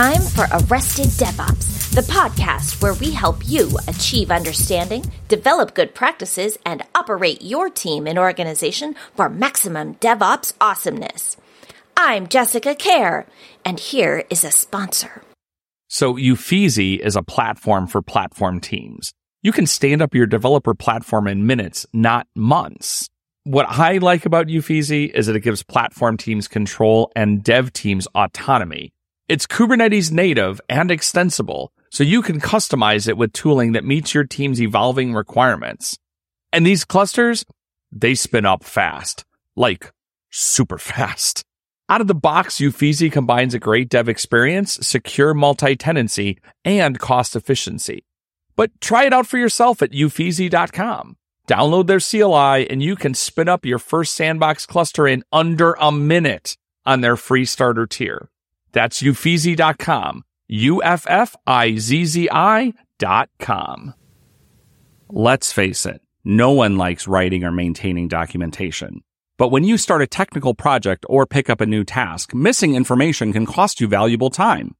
time for Arrested DevOps, the podcast where we help you achieve understanding, develop good practices, and operate your team and organization for maximum DevOps awesomeness. I'm Jessica Kerr, and here is a sponsor. So Uffizzi is a platform for platform teams. You can stand up your developer platform in minutes, not months. What I like about Uffizzi is that it gives platform teams control and dev teams autonomy. It's Kubernetes native and extensible, so you can customize it with tooling that meets your team's evolving requirements. And these clusters, they spin up fast, like super fast. Out of the box, Uffizzi combines a great dev experience, secure multi-tenancy, and cost efficiency. But try it out for yourself at uffizzi.com. Download their CLI and you can spin up your first sandbox cluster in under a minute on their free starter tier. That's uffizzi.com. U-F-F-I-Z-Z-I dot com. Let's face it, no one likes writing or maintaining documentation. But when you start a technical project or pick up a new task, missing information can cost you valuable time.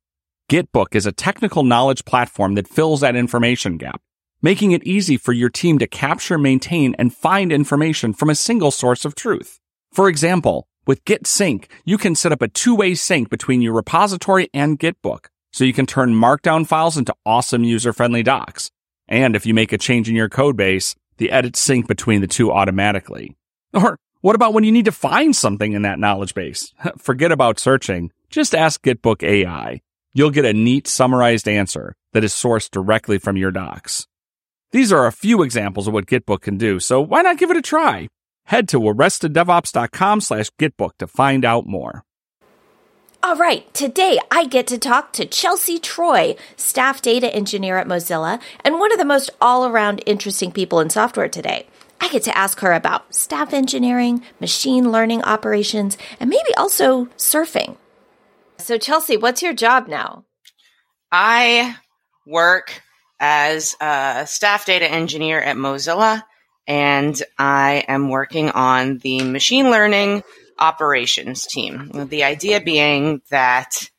Gitbook is a technical knowledge platform that fills that information gap, making it easy for your team to capture, maintain, and find information from a single source of truth. For example, with Git Sync, you can set up a two-way sync between your repository and Gitbook, so you can turn markdown files into awesome user-friendly docs. And if you make a change in your code base, the edits sync between the two automatically. Or what about when you need to find something in that knowledge base? Forget about searching. Just ask Gitbook AI. You'll get a neat summarized answer that is sourced directly from your docs. These are a few examples of what Gitbook can do, so why not give it a try? Head to arresteddevops.com slash Gitbook to find out more. All right, today I get to talk to Chelsea Troy, staff data engineer at Mozilla, and one of the most all around interesting people in software today. I get to ask her about staff engineering, machine learning operations, and maybe also surfing. So, Chelsea, what's your job now? I work as a staff data engineer at Mozilla, and I am working on the machine learning operations team. The idea being that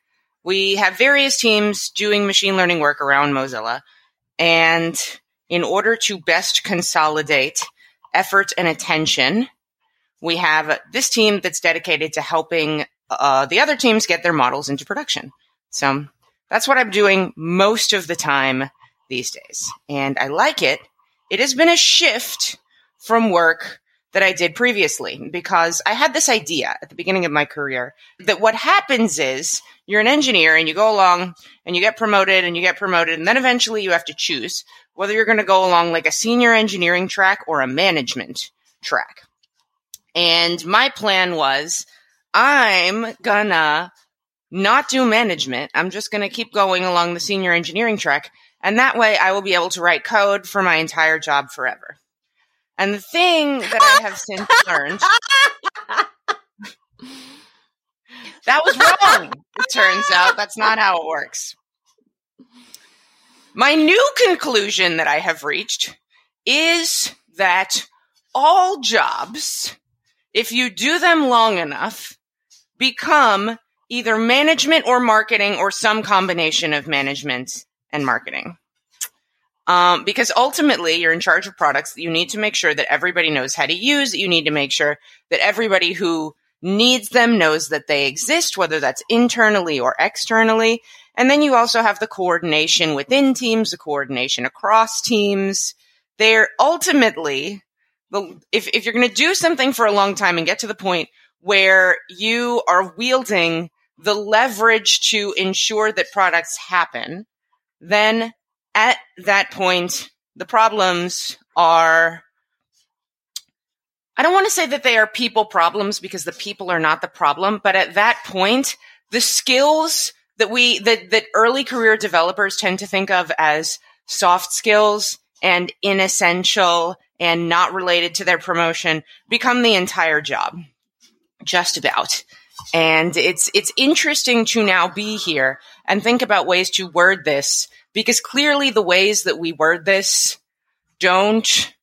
we have various teams doing machine learning work around Mozilla, and in order to best consolidate effort and attention. We have this team that's dedicated to helping uh, the other teams get their models into production. So that's what I'm doing most of the time these days. And I like it. It has been a shift from work that I did previously because I had this idea at the beginning of my career that what happens is you're an engineer and you go along and you get promoted and you get promoted and then eventually you have to choose whether you're going to go along like a senior engineering track or a management track. And my plan was I'm gonna not do management. I'm just gonna keep going along the senior engineering track. And that way I will be able to write code for my entire job forever. And the thing that I have since learned that was wrong. It turns out that's not how it works. My new conclusion that I have reached is that all jobs, if you do them long enough, become either management or marketing or some combination of management and marketing. Um, because ultimately you're in charge of products you need to make sure that everybody knows how to use. You need to make sure that everybody who needs them knows that they exist, whether that's internally or externally. And then you also have the coordination within teams, the coordination across teams. They're ultimately, if, if you're going to do something for a long time and get to the point where you are wielding the leverage to ensure that products happen, then at that point, the problems are I don't want to say that they are people problems because the people are not the problem, but at that point, the skills that we that that early career developers tend to think of as soft skills and inessential and not related to their promotion become the entire job. Just about. And it's it's interesting to now be here and think about ways to word this because clearly the ways that we word this don't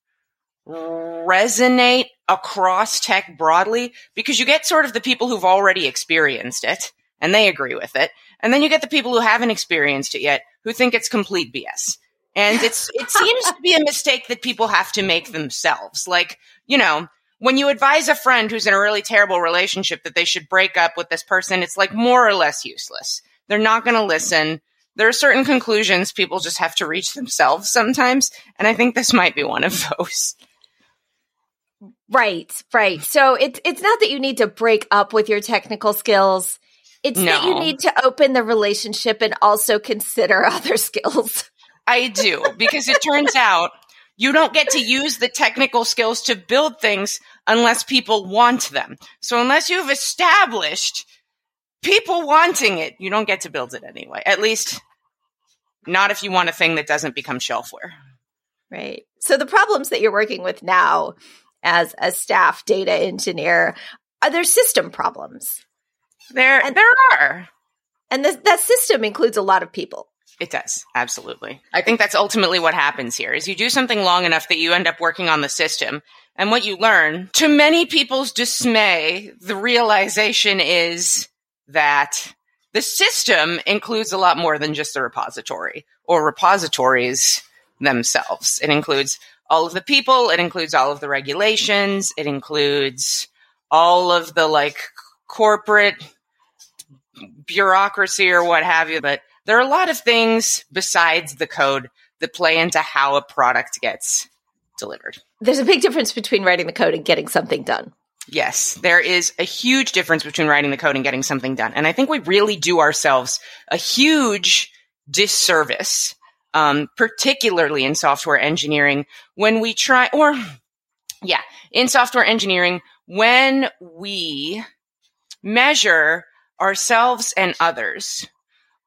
resonate across tech broadly because you get sort of the people who've already experienced it and they agree with it. And then you get the people who haven't experienced it yet who think it's complete BS. And it's it seems to be a mistake that people have to make themselves. Like, you know, when you advise a friend who's in a really terrible relationship that they should break up with this person, it's like more or less useless. They're not going to listen. There are certain conclusions people just have to reach themselves sometimes, and I think this might be one of those. Right, right. So it's it's not that you need to break up with your technical skills. It's no. that you need to open the relationship and also consider other skills. I do, because it turns out you don't get to use the technical skills to build things unless people want them. So unless you've established people wanting it, you don't get to build it anyway. At least not if you want a thing that doesn't become shelfware. Right. So the problems that you're working with now as a staff data engineer are there system problems? There and, there are. And this, that system includes a lot of people. It does. Absolutely. I think that's ultimately what happens here is you do something long enough that you end up working on the system. And what you learn, to many people's dismay, the realization is that the system includes a lot more than just the repository or repositories themselves. It includes all of the people, it includes all of the regulations, it includes all of the like corporate bureaucracy or what have you. But there are a lot of things besides the code that play into how a product gets delivered. There's a big difference between writing the code and getting something done. Yes, there is a huge difference between writing the code and getting something done. And I think we really do ourselves a huge disservice, um, particularly in software engineering, when we try, or yeah, in software engineering, when we measure ourselves and others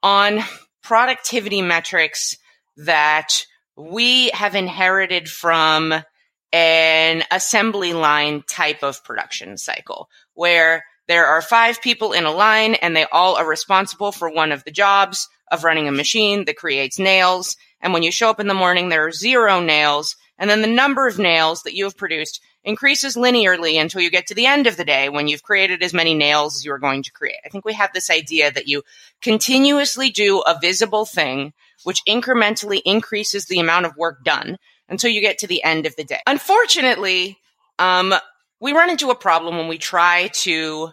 on productivity metrics that we have inherited from an assembly line type of production cycle where there are five people in a line and they all are responsible for one of the jobs of running a machine that creates nails. And when you show up in the morning, there are zero nails. And then the number of nails that you have produced increases linearly until you get to the end of the day when you've created as many nails as you are going to create. I think we have this idea that you continuously do a visible thing, which incrementally increases the amount of work done until you get to the end of the day. Unfortunately, um, we run into a problem when we try to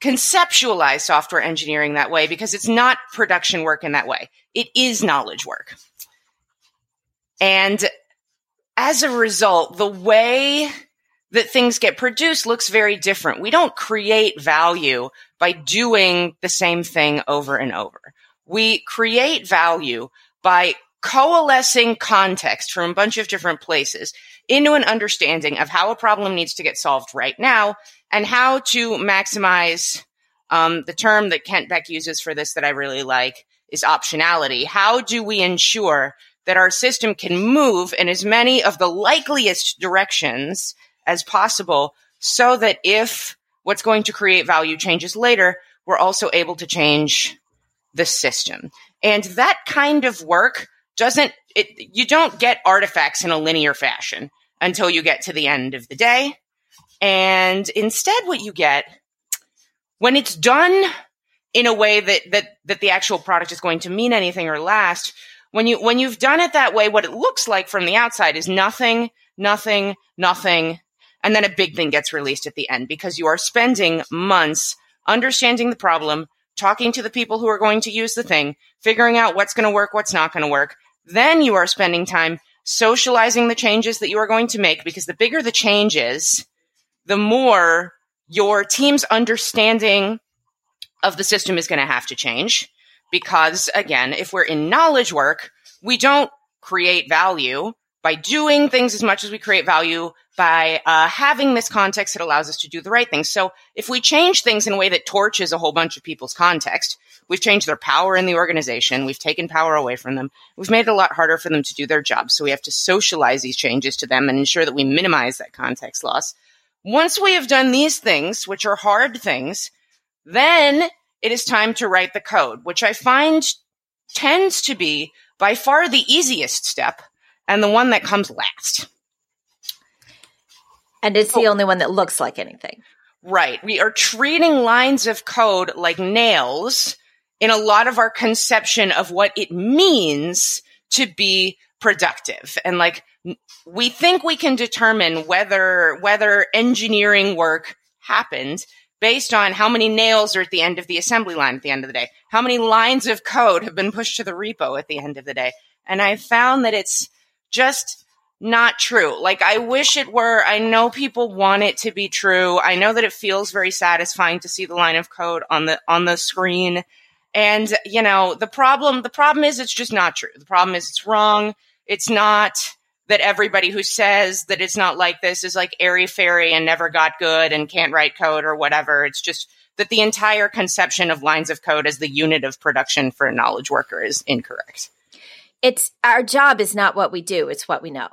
conceptualize software engineering that way because it's not production work in that way. It is knowledge work. And as a result, the way that things get produced looks very different. We don't create value by doing the same thing over and over. We create value by coalescing context from a bunch of different places into an understanding of how a problem needs to get solved right now and how to maximize um, the term that Kent Beck uses for this that I really like is optionality. How do we ensure that our system can move in as many of the likeliest directions as possible so that if what's going to create value changes later, we're also able to change the system. And that kind of work doesn't it you don't get artifacts in a linear fashion until you get to the end of the day. And instead what you get when it's done in a way that that that the actual product is going to mean anything or last, when you when you've done it that way what it looks like from the outside is nothing, nothing, nothing, and then a big thing gets released at the end because you are spending months understanding the problem, talking to the people who are going to use the thing, figuring out what's going to work, what's not going to work, then you are spending time socializing the changes that you are going to make because the bigger the change is, the more your team's understanding of the system is going to have to change. Because again, if we're in knowledge work, we don't create value by doing things as much as we create value by uh, having this context that allows us to do the right thing. So if we change things in a way that torches a whole bunch of people's context, we've changed their power in the organization. We've taken power away from them. We've made it a lot harder for them to do their job. So we have to socialize these changes to them and ensure that we minimize that context loss. Once we have done these things, which are hard things, then it is time to write the code, which I find tends to be by far the easiest step and the one that comes last. And it's the oh. only one that looks like anything. Right. We are treating lines of code like nails in a lot of our conception of what it means to be productive. And like, we think we can determine whether, whether engineering work happened based on how many nails are at the end of the assembly line at the end of the day, how many lines of code have been pushed to the repo at the end of the day. And I found that it's just not true. Like I wish it were. I know people want it to be true. I know that it feels very satisfying to see the line of code on the on the screen. And you know, the problem the problem is it's just not true. The problem is it's wrong. It's not that everybody who says that it's not like this is like airy fairy and never got good and can't write code or whatever. It's just that the entire conception of lines of code as the unit of production for a knowledge worker is incorrect. It's our job is not what we do, it's what we know.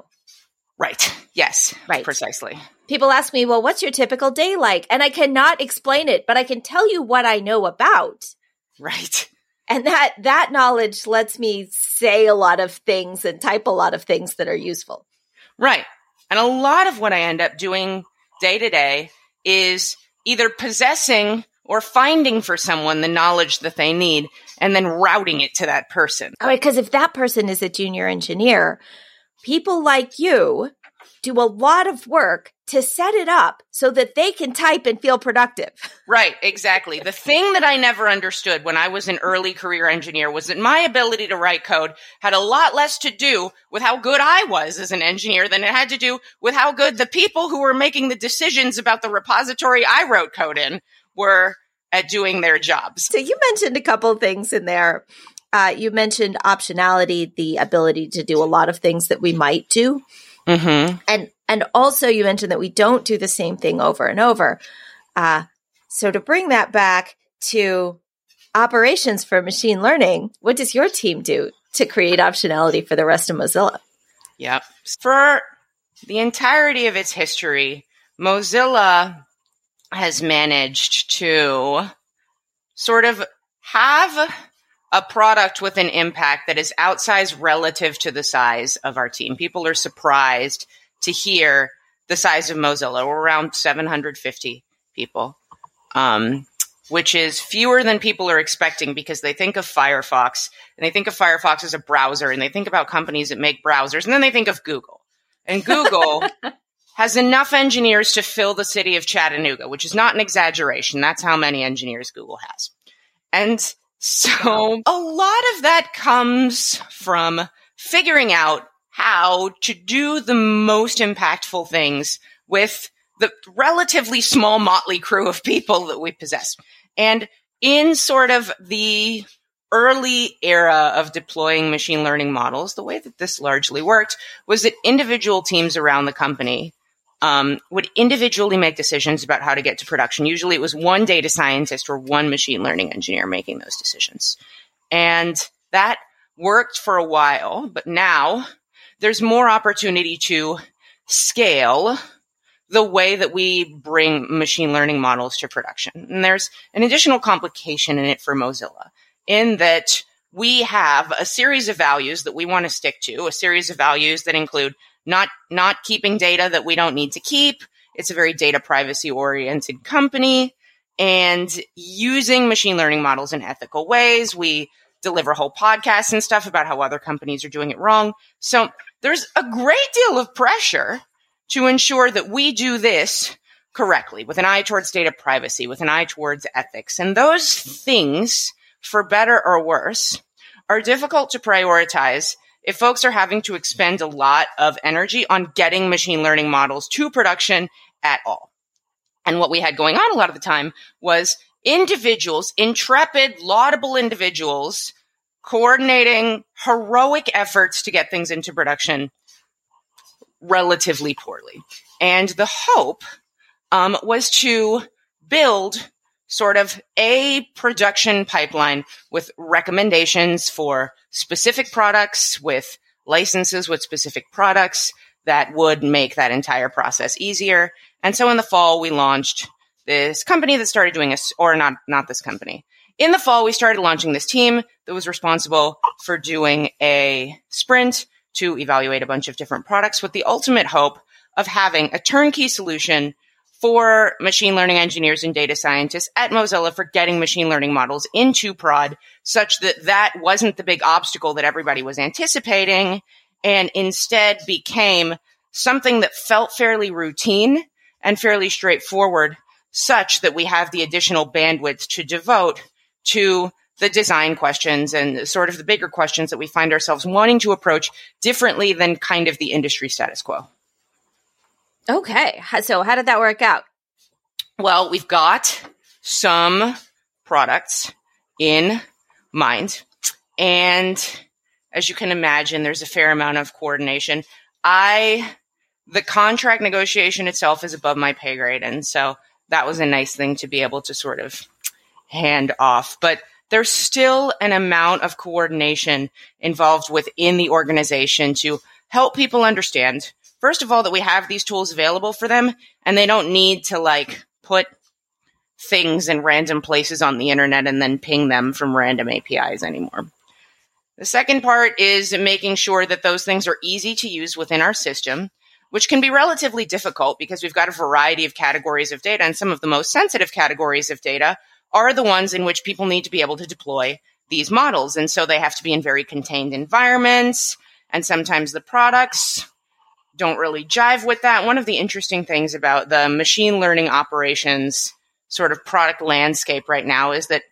Right. Yes. Right. Precisely. People ask me, well, what's your typical day like? And I cannot explain it, but I can tell you what I know about. Right. And that, that knowledge lets me say a lot of things and type a lot of things that are useful. Right. And a lot of what I end up doing day to day is either possessing or finding for someone the knowledge that they need and then routing it to that person. All right. Cause if that person is a junior engineer, people like you do a lot of work to set it up so that they can type and feel productive. Right, exactly. The thing that I never understood when I was an early career engineer was that my ability to write code had a lot less to do with how good I was as an engineer than it had to do with how good the people who were making the decisions about the repository I wrote code in were at doing their jobs. So you mentioned a couple things in there uh, you mentioned optionality, the ability to do a lot of things that we might do. Mm-hmm. And and also you mentioned that we don't do the same thing over and over. Uh, so to bring that back to operations for machine learning, what does your team do to create optionality for the rest of Mozilla? Yep. For the entirety of its history, Mozilla has managed to sort of have a product with an impact that is outsized relative to the size of our team. People are surprised to hear the size of Mozilla. We're around 750 people, um, which is fewer than people are expecting because they think of Firefox and they think of Firefox as a browser and they think about companies that make browsers and then they think of Google. And Google has enough engineers to fill the city of Chattanooga, which is not an exaggeration. That's how many engineers Google has. And so a lot of that comes from figuring out how to do the most impactful things with the relatively small motley crew of people that we possess. And in sort of the early era of deploying machine learning models, the way that this largely worked was that individual teams around the company um, would individually make decisions about how to get to production. Usually it was one data scientist or one machine learning engineer making those decisions. And that worked for a while, but now there's more opportunity to scale the way that we bring machine learning models to production. And there's an additional complication in it for Mozilla in that we have a series of values that we want to stick to, a series of values that include not not keeping data that we don't need to keep. It's a very data privacy oriented company and using machine learning models in ethical ways. We deliver whole podcasts and stuff about how other companies are doing it wrong. So there's a great deal of pressure to ensure that we do this correctly with an eye towards data privacy, with an eye towards ethics. And those things, for better or worse, are difficult to prioritize if folks are having to expend a lot of energy on getting machine learning models to production at all. And what we had going on a lot of the time was individuals, intrepid, laudable individuals, coordinating heroic efforts to get things into production relatively poorly. And the hope um, was to build sort of a production pipeline with recommendations for specific products, with licenses with specific products that would make that entire process easier. And so in the fall, we launched this company that started doing this, or not, not this company. In the fall, we started launching this team that was responsible for doing a sprint to evaluate a bunch of different products with the ultimate hope of having a turnkey solution for machine learning engineers and data scientists at Mozilla for getting machine learning models into prod such that that wasn't the big obstacle that everybody was anticipating and instead became something that felt fairly routine and fairly straightforward such that we have the additional bandwidth to devote to the design questions and sort of the bigger questions that we find ourselves wanting to approach differently than kind of the industry status quo. Okay. So how did that work out? Well, we've got some products in mind. And as you can imagine, there's a fair amount of coordination. I, the contract negotiation itself is above my pay grade. And so that was a nice thing to be able to sort of hand off. But there's still an amount of coordination involved within the organization to help people understand first of all, that we have these tools available for them and they don't need to like put things in random places on the internet and then ping them from random APIs anymore. The second part is making sure that those things are easy to use within our system, which can be relatively difficult because we've got a variety of categories of data and some of the most sensitive categories of data are the ones in which people need to be able to deploy these models. And so they have to be in very contained environments. And sometimes the products don't really jive with that. One of the interesting things about the machine learning operations sort of product landscape right now is that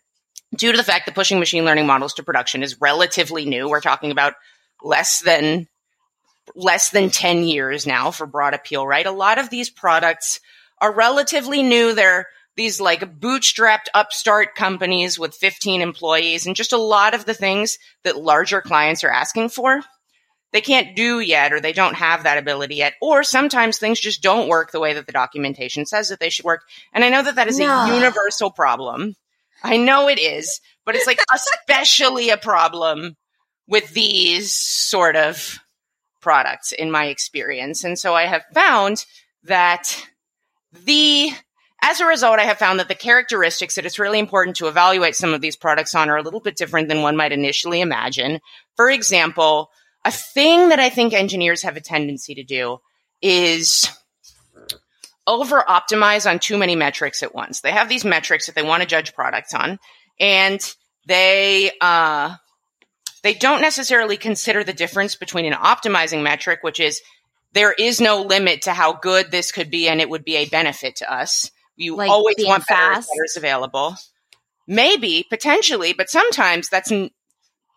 due to the fact that pushing machine learning models to production is relatively new, we're talking about less than less than 10 years now for broad appeal, right? A lot of these products are relatively new. They're these like bootstrapped upstart companies with 15 employees and just a lot of the things that larger clients are asking for they can't do yet or they don't have that ability yet or sometimes things just don't work the way that the documentation says that they should work and i know that that is no. a universal problem i know it is but it's like especially a problem with these sort of products in my experience and so i have found that the as a result, I have found that the characteristics that it's really important to evaluate some of these products on are a little bit different than one might initially imagine. For example, a thing that I think engineers have a tendency to do is over optimize on too many metrics at once. They have these metrics that they want to judge products on, and they uh, they don't necessarily consider the difference between an optimizing metric, which is there is no limit to how good this could be, and it would be a benefit to us. You like always want fast. better available. Maybe potentially, but sometimes that's n-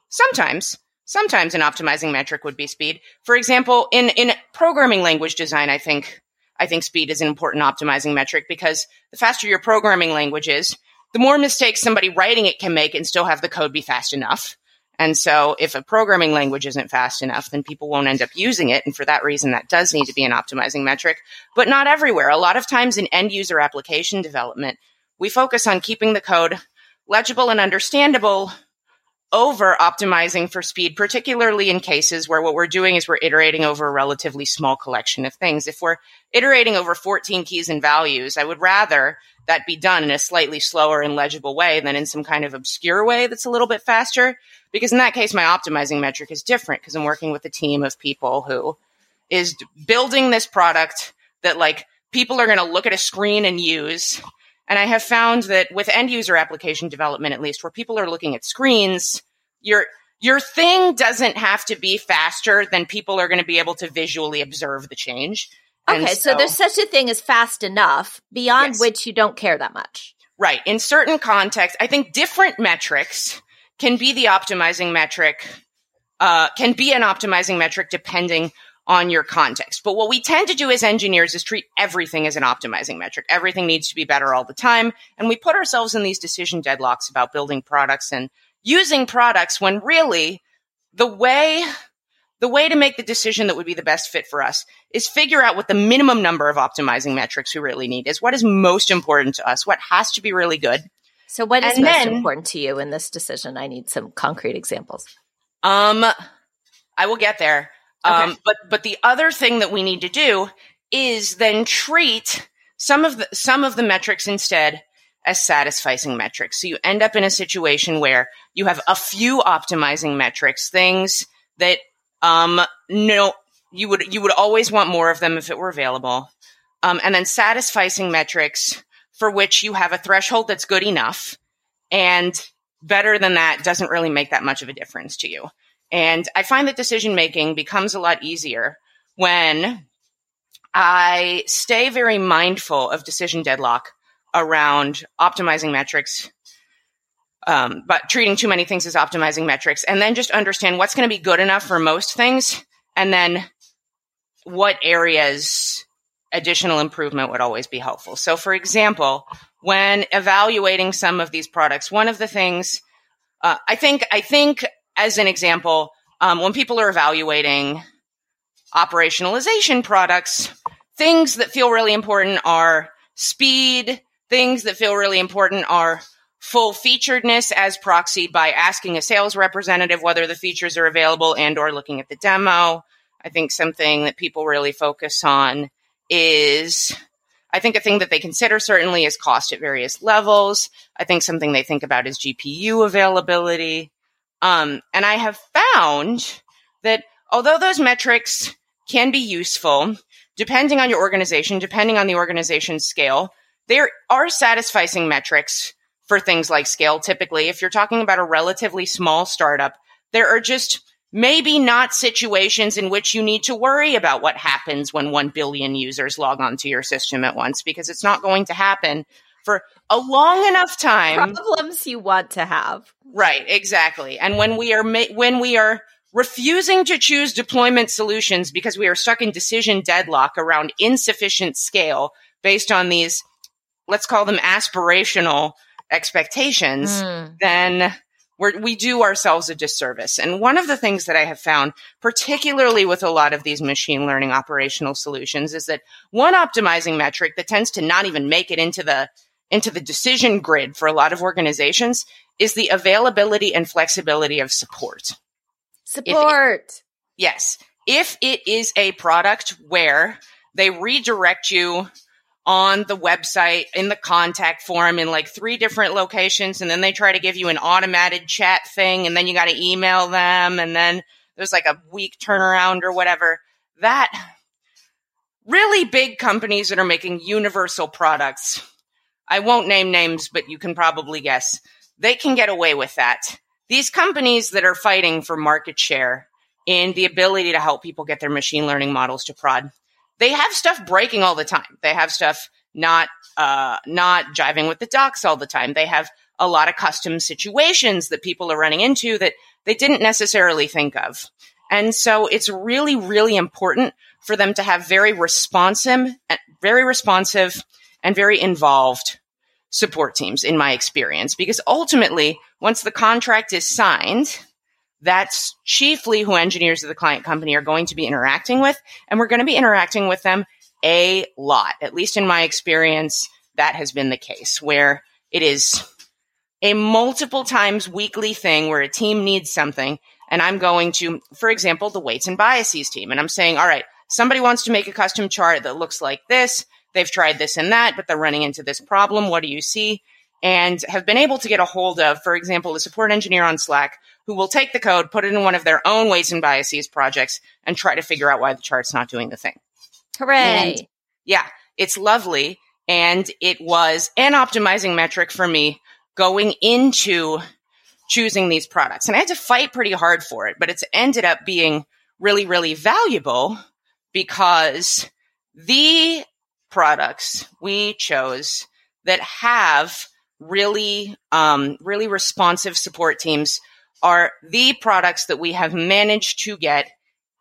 sometimes Sometimes an optimizing metric would be speed. For example, in, in programming language design, I think, I think speed is an important optimizing metric because the faster your programming language is, the more mistakes somebody writing it can make and still have the code be fast enough. And so if a programming language isn't fast enough, then people won't end up using it. And for that reason, that does need to be an optimizing metric, but not everywhere. A lot of times in end user application development, we focus on keeping the code legible and understandable over optimizing for speed, particularly in cases where what we're doing is we're iterating over a relatively small collection of things. If we're iterating over 14 keys and values, I would rather that be done in a slightly slower and legible way than in some kind of obscure way that's a little bit faster. Because in that case, my optimizing metric is different because I'm working with a team of people who is building this product that like people are going to look at a screen and use and I have found that with end user application development, at least where people are looking at screens, your, your thing doesn't have to be faster than people are going to be able to visually observe the change. Okay. So, so, there's such a thing as fast enough beyond yes. which you don't care that much. Right. In certain contexts, I think different metrics can be the optimizing metric, uh, can be an optimizing metric depending on your context. But what we tend to do as engineers is treat everything as an optimizing metric. Everything needs to be better all the time. And we put ourselves in these decision deadlocks about building products and using products when really the way the way to make the decision that would be the best fit for us is figure out what the minimum number of optimizing metrics we really need is. What is most important to us? What has to be really good? So what is and most then, important to you in this decision? I need some concrete examples. Um I will get there. Um, okay. but but the other thing that we need to do is then treat some of the some of the metrics instead as satisfying metrics. So you end up in a situation where you have a few optimizing metrics, things that um no you would you would always want more of them if it were available. um, and then satisfying metrics for which you have a threshold that's good enough and better than that doesn't really make that much of a difference to you. And I find that decision making becomes a lot easier when I stay very mindful of decision deadlock around optimizing metrics, um, but treating too many things as optimizing metrics, and then just understand what's going to be good enough for most things, and then what areas additional improvement would always be helpful. So, for example, when evaluating some of these products, one of the things uh, I think, I think, as an example, um, when people are evaluating operationalization products, things that feel really important are speed. Things that feel really important are full featuredness as proxied by asking a sales representative whether the features are available and or looking at the demo. I think something that people really focus on is I think a thing that they consider certainly is cost at various levels. I think something they think about is GPU availability. Um, and I have found that although those metrics can be useful, depending on your organization, depending on the organization's scale, there are satisfying metrics for things like scale. Typically, if you're talking about a relatively small startup, there are just maybe not situations in which you need to worry about what happens when 1 billion users log onto your system at once because it's not going to happen for a long enough time. Problems you want to have. Right, exactly. And when we are ma- when we are refusing to choose deployment solutions because we are stuck in decision deadlock around insufficient scale based on these let's call them aspirational expectations, mm. then we're, we do ourselves a disservice. And one of the things that I have found, particularly with a lot of these machine learning operational solutions, is that one optimizing metric that tends to not even make it into the into the decision grid for a lot of organizations is the availability and flexibility of support. Support. It, yes. If it is a product where they redirect you on the website in the contact form in like three different locations and then they try to give you an automated chat thing and then you got to email them and then there's like a week turnaround or whatever that really big companies that are making universal products i won't name names but you can probably guess they can get away with that these companies that are fighting for market share and the ability to help people get their machine learning models to prod they have stuff breaking all the time. They have stuff not uh, not jiving with the docs all the time. They have a lot of custom situations that people are running into that they didn't necessarily think of. And so it's really, really important for them to have very responsive, very responsive and very involved support teams in my experience, because ultimately, once the contract is signed, that's chiefly who engineers of the client company are going to be interacting with. And we're going to be interacting with them a lot. At least in my experience, that has been the case where it is a multiple times weekly thing where a team needs something. And I'm going to, for example, the weights and biases team. And I'm saying, all right, somebody wants to make a custom chart that looks like this. They've tried this and that, but they're running into this problem. What do you see? And have been able to get a hold of, for example, a support engineer on Slack who will take the code, put it in one of their own weights and biases projects, and try to figure out why the chart's not doing the thing. Hooray! And yeah, it's lovely. And it was an optimizing metric for me going into choosing these products. And I had to fight pretty hard for it, but it's ended up being really, really valuable because the products we chose that have really, um, really responsive support teams are the products that we have managed to get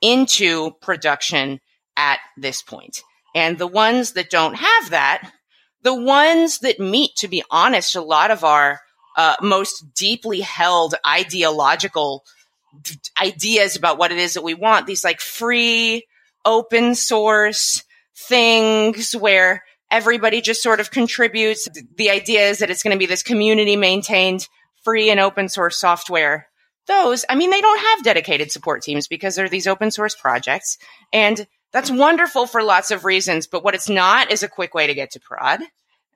into production at this point. And the ones that don't have that, the ones that meet, to be honest, a lot of our uh, most deeply held ideological ideas about what it is that we want, these like free, open source things where everybody just sort of contributes. The idea is that it's going to be this community maintained free and open source software. Those, I mean, they don't have dedicated support teams because they're these open source projects. And that's wonderful for lots of reasons. But what it's not is a quick way to get to prod.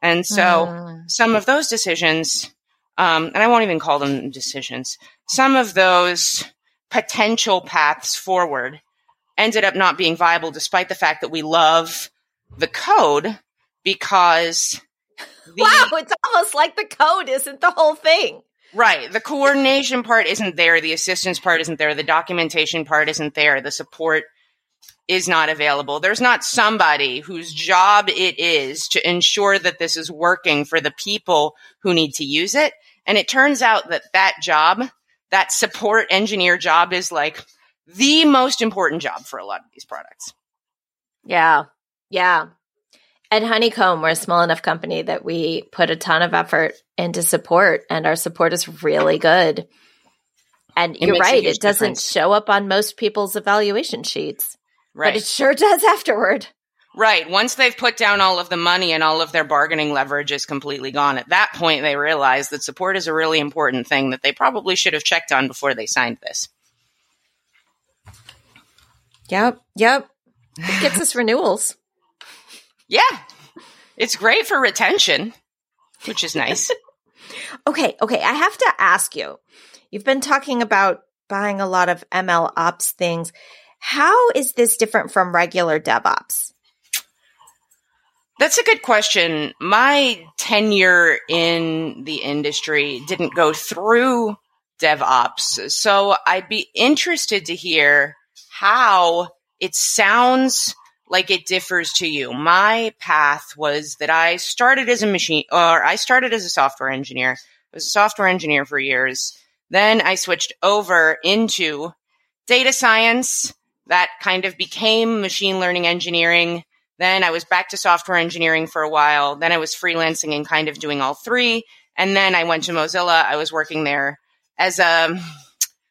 And so mm. some of those decisions, um, and I won't even call them decisions, some of those potential paths forward ended up not being viable despite the fact that we love the code because the, wow, it's almost like the code isn't the whole thing. Right. The coordination part isn't there. The assistance part isn't there. The documentation part isn't there. The support is not available. There's not somebody whose job it is to ensure that this is working for the people who need to use it. And it turns out that that job, that support engineer job is like the most important job for a lot of these products. Yeah. Yeah. At Honeycomb, we're a small enough company that we put a ton of effort into support, and our support is really good. And It you're right, it doesn't difference. show up on most people's evaluation sheets, Right. but it sure does afterward. Right. Once they've put down all of the money and all of their bargaining leverage is completely gone, at that point they realize that support is a really important thing that they probably should have checked on before they signed this. Yep. Yep. It gets us renewals. Yeah. It's great for retention, which is nice. Okay. Okay. I have to ask you you've been talking about buying a lot of ML ops things. How is this different from regular DevOps? That's a good question. My tenure in the industry didn't go through DevOps, so I'd be interested to hear how it sounds like it differs to you. My path was that I started as a machine, or I started as a software engineer. I was a software engineer for years. Then I switched over into data science. That kind of became machine learning engineering. Then I was back to software engineering for a while. Then I was freelancing and kind of doing all three. And then I went to Mozilla. I was working there as a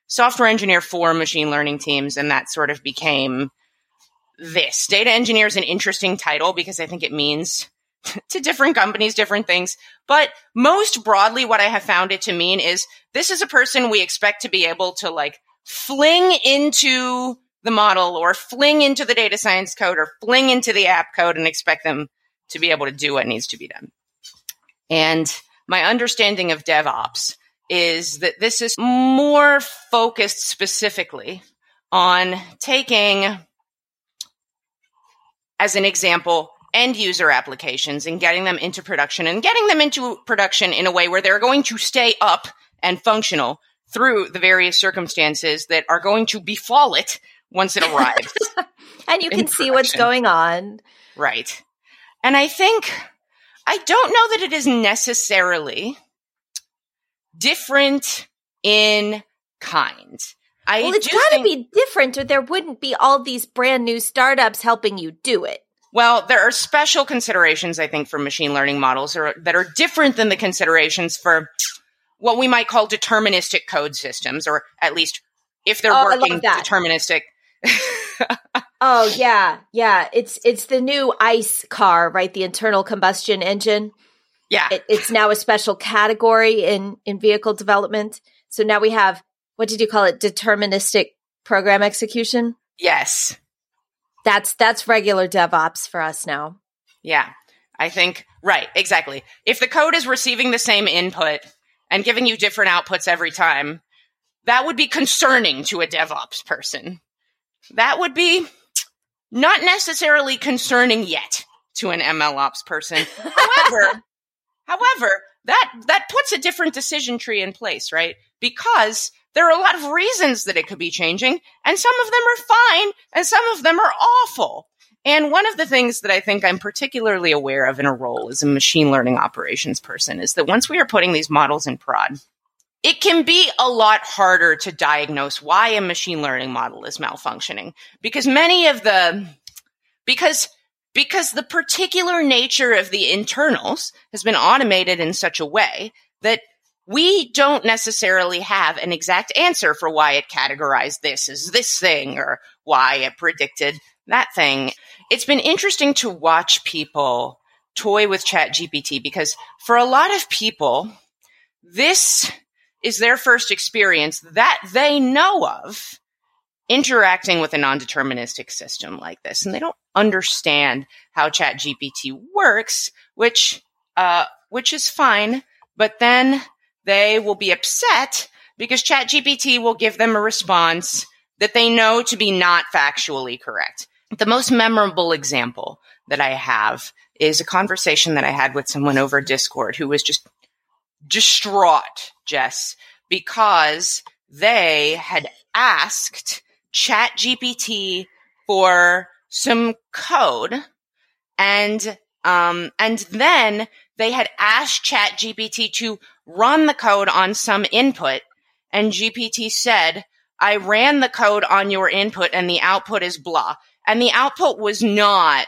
software engineer for machine learning teams. And that sort of became this. Data engineer is an interesting title because I think it means to different companies, different things. But most broadly, what I have found it to mean is this is a person we expect to be able to like fling into the model or fling into the data science code or fling into the app code and expect them to be able to do what needs to be done. And my understanding of DevOps is that this is more focused specifically on taking, as an example, end user applications and getting them into production and getting them into production in a way where they're going to stay up and functional through the various circumstances that are going to befall it once it arrives. And you can see what's going on. right. And I think, I don't know that it is necessarily different in kind. I Well, it's got to think- be different, or there wouldn't be all these brand new startups helping you do it. Well, there are special considerations, I think, for machine learning models or, that are different than the considerations for what we might call deterministic code systems, or at least if they're Oh, working that. deterministic. Oh yeah, yeah. It's it's the new ICE car, right? The internal combustion engine. Yeah. It, it's now a special category in in vehicle development. So now we have what did you call it? Deterministic program execution. yes. That's that's regular DevOps for us now. Yeah. I think, right, exactly. If the code is receiving the same input and giving you different outputs every time, that would be concerning to a DevOps person. That would be not necessarily concerning yet to an MLOps person. However, however, that that puts a different decision tree in place, right? Because there are a lot of reasons that it could be changing, and some of them are fine, and some of them are awful. And one of the things that I think I'm particularly aware of in a role as a machine learning operations person is that once we are putting these models in prod, it can be a lot harder to diagnose why a machine learning model is malfunctioning because many of the because because the particular nature of the internals has been automated in such a way that we don't necessarily have an exact answer for why it categorized this as this thing or why it predicted that thing. It's been interesting to watch people toy with ChatGPT because for a lot of people, this is their first experience that they know of interacting with a non-deterministic system like this and they don't understand how ChatGPT works which uh which is fine but then they will be upset because ChatGPT will give them a response that they know to be not factually correct. The most memorable example that I have is a conversation that I had with someone over Discord who was just distraught, Jess, because they had asked ChatGPT for some code and um, and then they had asked ChatGPT to run the code on some input and GPT said, I ran the code on your input and the output is blah. And the output was not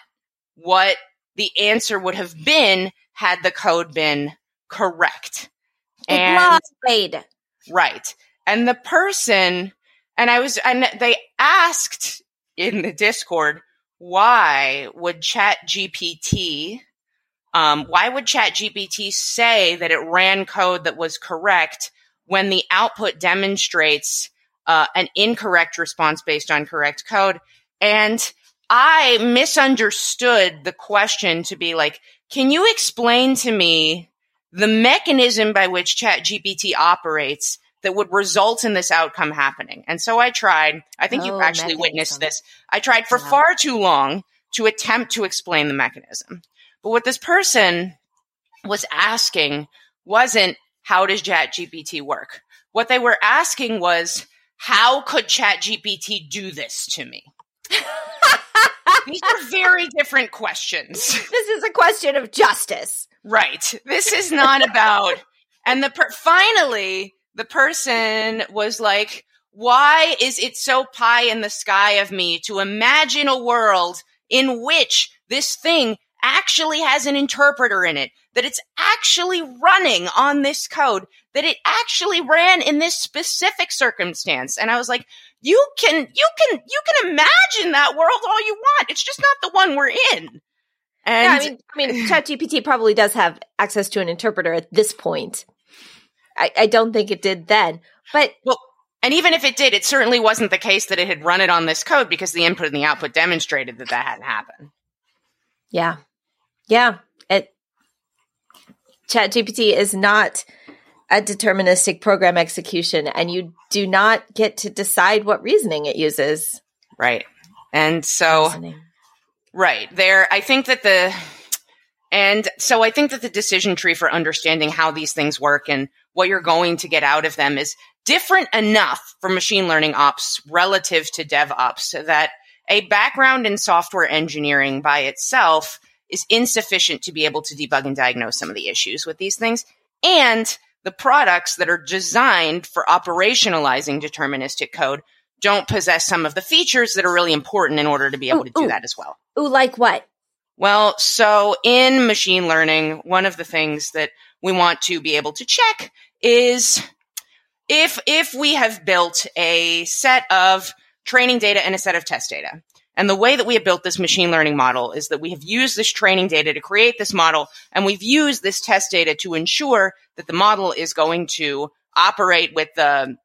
what the answer would have been had the code been correct. It And lied. right. And the person, and I was, and they asked in the Discord, why would ChatGPT, um, why would ChatGPT say that it ran code that was correct when the output demonstrates uh, an incorrect response based on correct code? And I misunderstood the question to be like, can you explain to me the mechanism by which ChatGPT operates that would result in this outcome happening? And so I tried. I think oh, you've actually mechanism. witnessed this. I tried for yeah. far too long to attempt to explain the mechanism. But what this person was asking wasn't how does ChatGPT work? What they were asking was, how could ChatGPT do this to me? These are very different questions. This is a question of justice. Right. This is not about, and the, per- finally, the person was like, why is it so pie in the sky of me to imagine a world in which this thing actually has an interpreter in it, that it's actually running on this code, that it actually ran in this specific circumstance. And I was like, you can, you can, you can imagine that world all you want. It's just not the one we're in. And yeah, I mean, I mean, ChatGPT probably does have access to an interpreter at this point. I, I don't think it did then, but well, and even if it did, it certainly wasn't the case that it had run it on this code because the input and the output demonstrated that that hadn't happened. Yeah, yeah. It ChatGPT is not a deterministic program execution, and you do not get to decide what reasoning it uses. Right. And so, right there, I think that the, and so I think that the decision tree for understanding how these things work and what you're going to get out of them is different enough for machine learning ops relative to DevOps so that a background in software engineering by itself is insufficient to be able to debug and diagnose some of the issues with these things. And the products that are designed for operationalizing deterministic code don't possess some of the features that are really important in order to be able ooh, to do ooh. that as well. Ooh, like what? Well, so in machine learning, one of the things that we want to be able to check is if if we have built a set of training data and a set of test data. And the way that we have built this machine learning model is that we have used this training data to create this model, and we've used this test data to ensure that the model is going to operate with the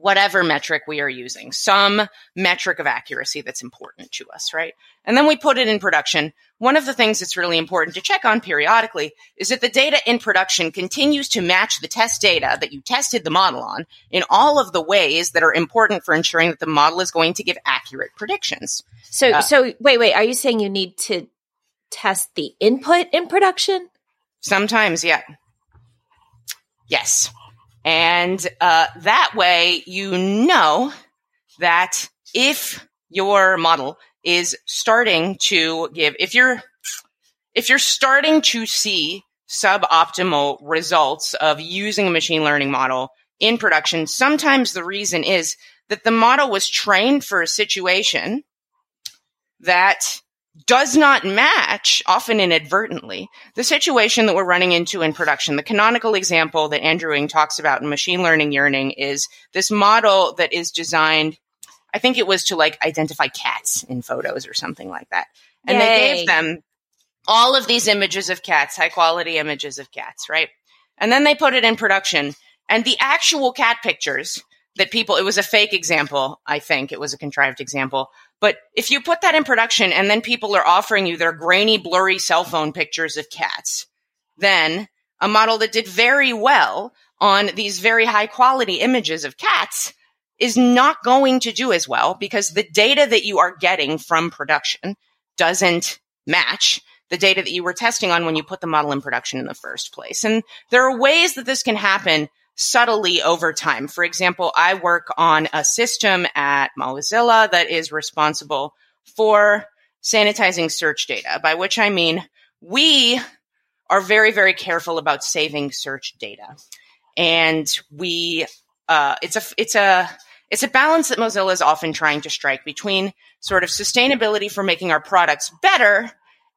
whatever metric we are using, some metric of accuracy that's important to us, right? And then we put it in production. One of the things that's really important to check on periodically is that the data in production continues to match the test data that you tested the model on in all of the ways that are important for ensuring that the model is going to give accurate predictions. So, uh, so wait, wait, are you saying you need to test the input in production? Sometimes, yeah. Yes. And uh, that way, you know that if your model is starting to give, if you're if you're starting to see suboptimal results of using a machine learning model in production, sometimes the reason is that the model was trained for a situation that does not match, often inadvertently, the situation that we're running into in production. The canonical example that Andrew Ng talks about in machine learning yearning is this model that is designed, I think it was to like identify cats in photos or something like that. And Yay. they gave them all of these images of cats, high quality images of cats, right? And then they put it in production and the actual cat pictures that people, it was a fake example, I think it was a contrived example, but if you put that in production and then people are offering you their grainy, blurry cell phone pictures of cats, then a model that did very well on these very high quality images of cats is not going to do as well because the data that you are getting from production doesn't match the data that you were testing on when you put the model in production in the first place. And there are ways that this can happen subtly over time. For example, I work on a system at Mozilla that is responsible for sanitizing search data, by which I mean we are very, very careful about saving search data. And we, uh, it's a, it's a, it's a balance that Mozilla is often trying to strike between sort of sustainability for making our products better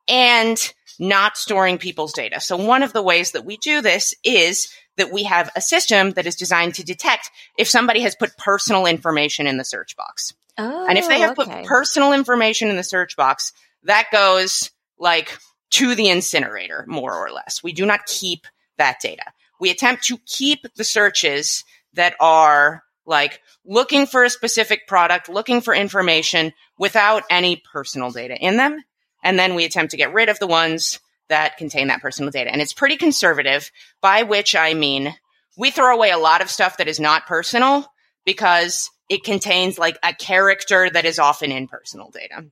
and not storing people's data. So one of the ways that we do this is that we have a system that is designed to detect if somebody has put personal information in the search box. Oh, and if they oh, have okay. put personal information in the search box, that goes like to the incinerator, more or less. We do not keep that data. We attempt to keep the searches that are like looking for a specific product, looking for information without any personal data in them. And then we attempt to get rid of the ones that contain that personal data. And it's pretty conservative, by which I mean we throw away a lot of stuff that is not personal because it contains like a character that is often in personal data.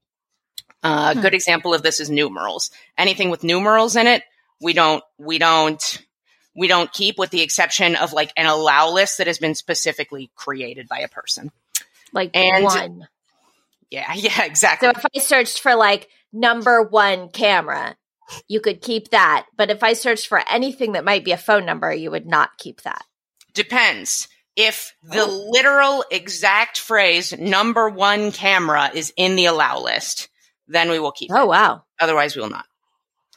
Uh, a good example of this is numerals. Anything with numerals in it, we don't, we don't, we don't keep with the exception of like an allow list that has been specifically created by a person. like and- one. Yeah, yeah, exactly. So if I searched for like number one camera, you could keep that. But if I searched for anything that might be a phone number, you would not keep that. Depends. If the literal exact phrase number one camera is in the allow list, then we will keep Oh it. wow. Otherwise, we will not.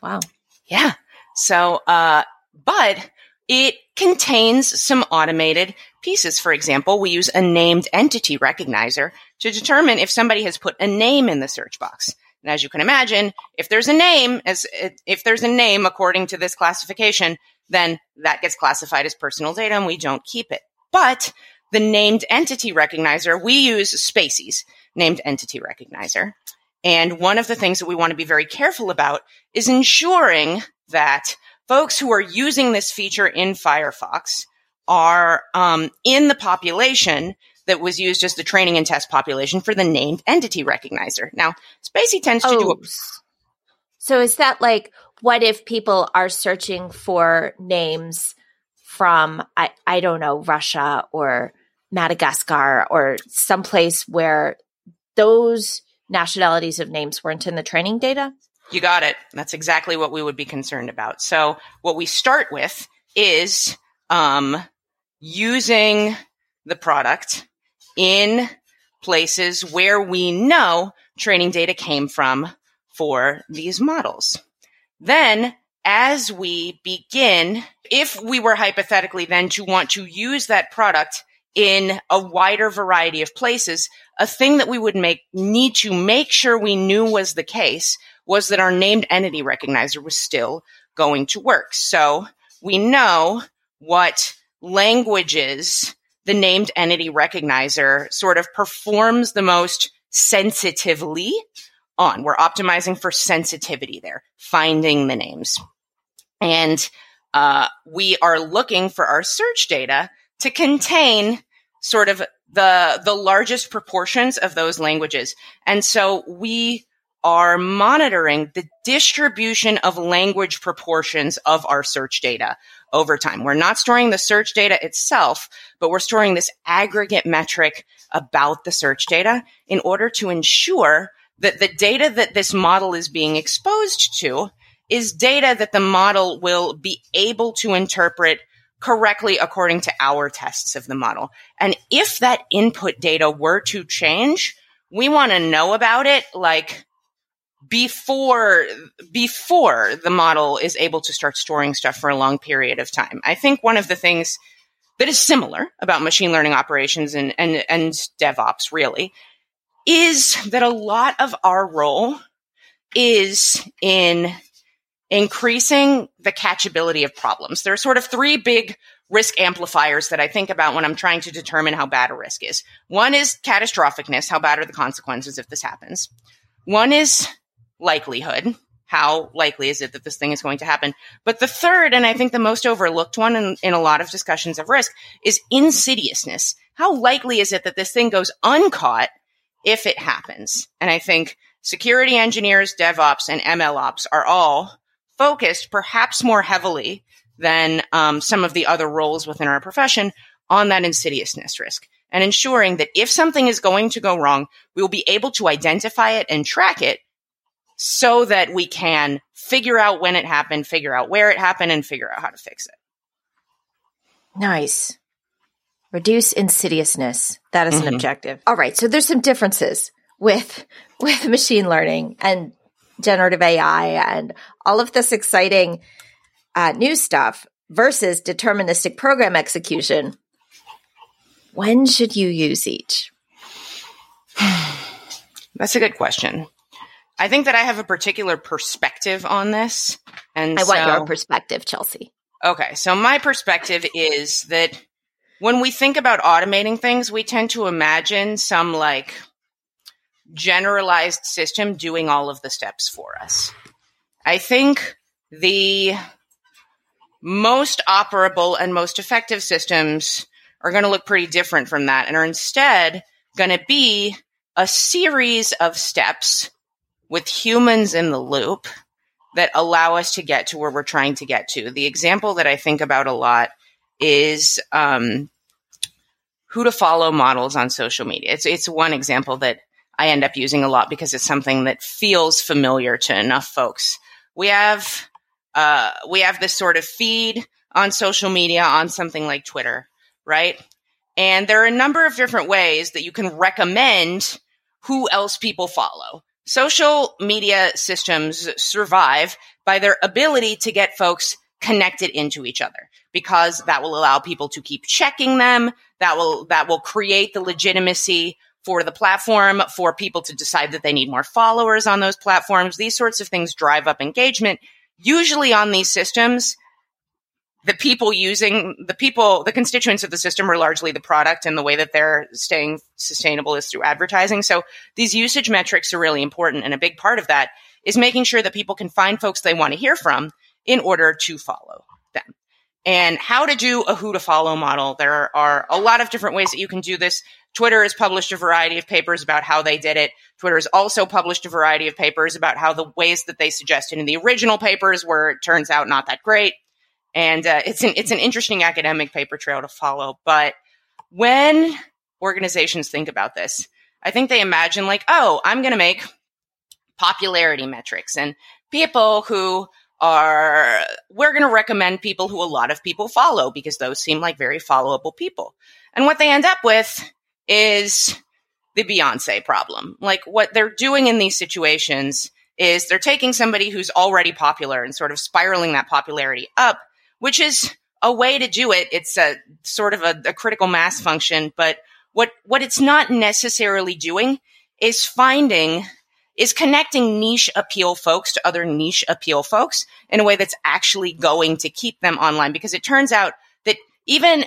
Wow. Yeah. So, uh, but it contains some automated pieces. For example, we use a named entity recognizer to determine if somebody has put a name in the search box. And as you can imagine, if there's a name, as if there's a name according to this classification, then that gets classified as personal data and we don't keep it. But the named entity recognizer, we use spaCy's named entity recognizer. And one of the things that we want to be very careful about is ensuring that folks who are using this feature in Firefox are um, in the population that was used as the training and test population for the named entity recognizer. Now, spaCy tends to do a Oh. So is that like what if people are searching for names from I, I don't know, Russia or Madagascar or someplace where those nationalities of names weren't in the training data? You got it. That's exactly what we would be concerned about. So what we start with is um, using the product in places where we know training data came from for these models. Then as we begin, if we were hypothetically then to want to use that product in a wider variety of places, a thing that we would make need to make sure we knew was the case was that our named entity recognizer was still going to work. So we know what languages the named entity recognizer sort of performs the most sensitively on. We're optimizing for sensitivity there, finding the names. And uh, we are looking for our search data to contain sort of the the largest proportions of those languages. And so we are monitoring the distribution of language proportions of our search data over time. We're not storing the search data itself, but we're storing this aggregate metric about the search data in order to ensure that the data that this model is being exposed to is data that the model will be able to interpret correctly according to our tests of the model. And if that input data were to change, we want to know about it like before before the model is able to start storing stuff for a long period of time. I think one of the things that is similar about machine learning operations and and, and DevOps really is that a lot of our role is in increasing the catchability of problems. There are sort of three big risk amplifiers that I think about when I'm trying to determine how bad a risk is. One is catastrophicness. How bad are the consequences if this happens? One is likelihood. How likely is it that this thing is going to happen? But the third, and I think the most overlooked one in, in a lot of discussions of risk, is insidiousness. How likely is it that this thing goes uncaught if it happens? And I think security engineers, DevOps, and MLOps are all focused perhaps more heavily than um, some of the other roles within our profession on that insidiousness risk and ensuring that if something is going to go wrong, we will be able to identify it and track it so that we can figure out when it happened, figure out where it happened, and figure out how to fix it. Nice. Reduce insidiousness. That is mm-hmm. an objective. All right. So there's some differences with with machine learning and generative AI and all of this exciting uh, new stuff versus deterministic program execution. When should you use each? That's a good question. I think that I have a particular perspective on this. And I so, want your perspective, Chelsea. Okay. So my perspective is that when we think about automating things, we tend to imagine some like generalized system doing all of the steps for us. I think the most operable and most effective systems are going to look pretty different from that and are instead going to be a series of steps with humans in the loop that allow us to get to where we're trying to get to. The example that I think about a lot is um, who to follow models on social media. It's it's one example that I end up using a lot because it's something that feels familiar to enough folks. We have uh, we have this sort of feed on social media on something like Twitter, right? And there are a number of different ways that you can recommend who else people follow. Social media systems survive by their ability to get folks connected into each other because that will allow people to keep checking them. That will, that will create the legitimacy for the platform, for people to decide that they need more followers on those platforms. These sorts of things drive up engagement. Usually on these systems, the people using the people, the constituents of the system are largely the product and the way that they're staying sustainable is through advertising. So these usage metrics are really important. And a big part of that is making sure that people can find folks they want to hear from in order to follow them. And how to do a who to follow model. There are a lot of different ways that you can do this. Twitter has published a variety of papers about how they did it. Twitter has also published a variety of papers about how the ways that they suggested in the original papers were, it turns out, not that great and uh, it's an it's an interesting academic paper trail to follow. But when organizations think about this, I think they imagine like, oh, I'm going to make popularity metrics and people who are we're going to recommend people who a lot of people follow because those seem like very followable people. And what they end up with is the Beyonce problem. Like what they're doing in these situations is they're taking somebody who's already popular and sort of spiraling that popularity up which is a way to do it. It's a sort of a, a critical mass function, but what, what it's not necessarily doing is finding is connecting niche appeal folks to other niche appeal folks in a way that's actually going to keep them online. Because it turns out that even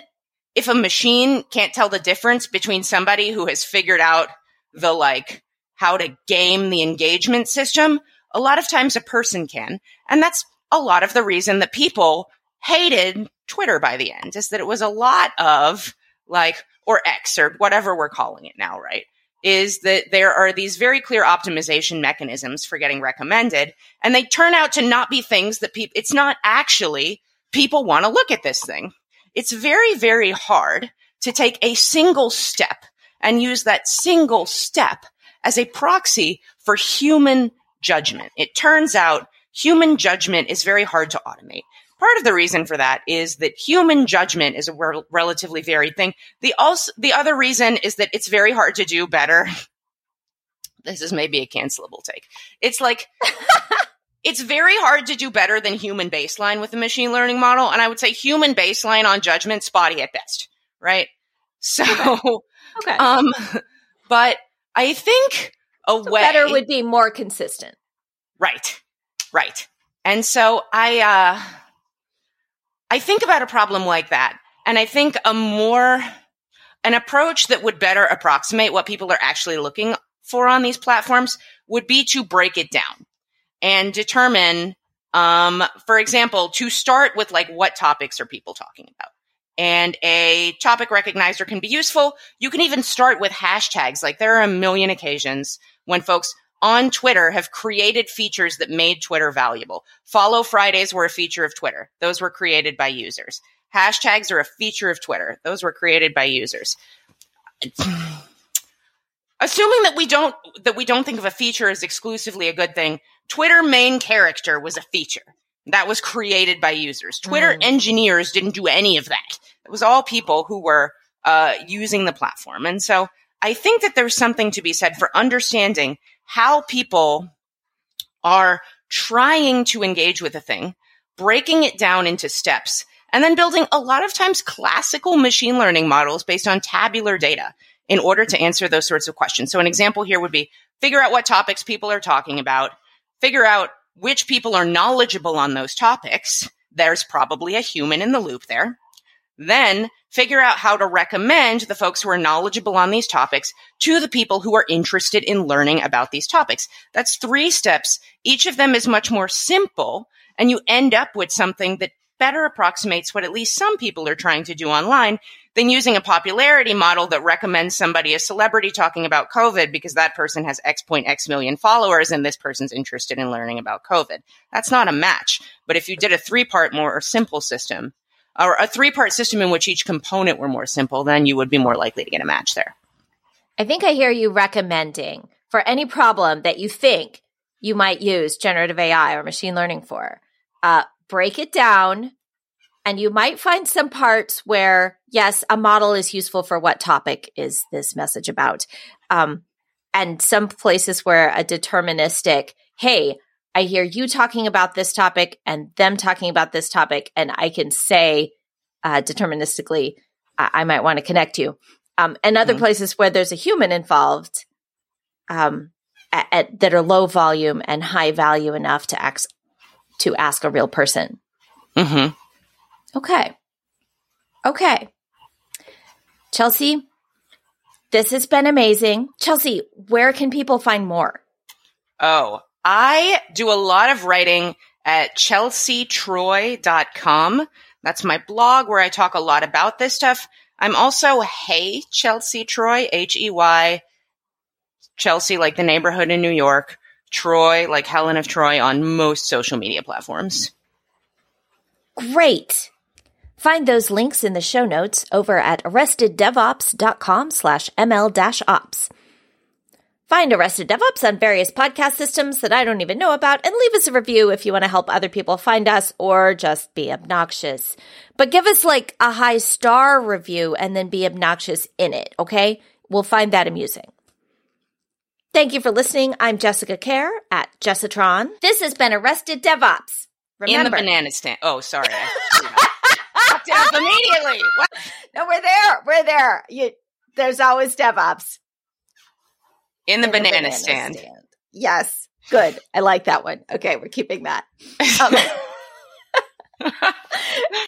if a machine can't tell the difference between somebody who has figured out the like how to game the engagement system, a lot of times a person can. And that's a lot of the reason that people hated Twitter by the end is that it was a lot of like, or X or whatever we're calling it now, right? Is that there are these very clear optimization mechanisms for getting recommended, and they turn out to not be things that people, it's not actually people want to look at this thing. It's very, very hard to take a single step and use that single step as a proxy for human judgment. It turns out human judgment is very hard to automate. Part of the reason for that is that human judgment is a re- relatively varied thing. The also the other reason is that it's very hard to do better. this is maybe a cancelable take. It's like it's very hard to do better than human baseline with a machine learning model, and I would say human baseline on judgment spotty at best, right? So, okay. um, but I think a so way better would be more consistent, right? Right. And so I, uh, I think about a problem like that, and I think a more an approach that would better approximate what people are actually looking for on these platforms would be to break it down and determine um, for example to start with like what topics are people talking about? And a topic recognizer can be useful. You can even start with hashtags. Like there are a million occasions when folks on Twitter have created features that made Twitter valuable. Follow Fridays were a feature of Twitter. Those were created by users. Hashtags are a feature of Twitter. Those were created by users. Assuming that we don't that we don't think of a feature as exclusively a good thing, Twitter main character was a feature that was created by users. Twitter mm. engineers didn't do any of that. It was all people who were uh, using the platform, and so I think that there's something to be said for understanding how people are trying to engage with a thing, breaking it down into steps, and then building a lot of times classical machine learning models based on tabular data in order to answer those sorts of questions. So an example here would be figure out what topics people are talking about, figure out which people are knowledgeable on those topics. There's probably a human in the loop there. Then figure out how to recommend the folks who are knowledgeable on these topics to the people who are interested in learning about these topics. That's three steps. Each of them is much more simple and you end up with something that better approximates what at least some people are trying to do online than using a popularity model that recommends somebody a celebrity talking about COVID because that person has X point X million followers and this person's interested in learning about COVID. That's not a match. But if you did a three part more simple system, or a three part system in which each component were more simple, then you would be more likely to get a match there. I think I hear you recommending for any problem that you think you might use generative AI or machine learning for, uh, break it down and you might find some parts where, yes, a model is useful for what topic is this message about. Um, and some places where a deterministic, hey, I hear you talking about this topic and them talking about this topic, and I can say uh, deterministically, I-, I might want to connect you. Um, and other mm-hmm. places where there's a human involved um, at, at, that are low volume and high value enough to ask to ask a real person. Mm-hmm. Okay. Okay. Chelsea, this has been amazing. Chelsea, where can people find more? Oh, I do a lot of writing at chelseatroy.com. That's my blog where I talk a lot about this stuff. I'm also Hey Chelsea Troy, H E Y, Chelsea, like the neighborhood in New York, Troy, like Helen of Troy, on most social media platforms. Great. Find those links in the show notes over at arresteddevops.com slash ml-ops. Find Arrested DevOps on various podcast systems that I don't even know about and leave us a review if you want to help other people find us or just be obnoxious. But give us like a high star review and then be obnoxious in it, okay? We'll find that amusing. Thank you for listening. I'm Jessica Kerr at Jessitron. This has been Arrested DevOps. Remember. In the banana stand. Oh, sorry. immediately. What? No, we're there. We're there. You, there's always DevOps. In the, In banana, banana stand. stand. Yes. Good. I like that one. Okay, we're keeping that. Um,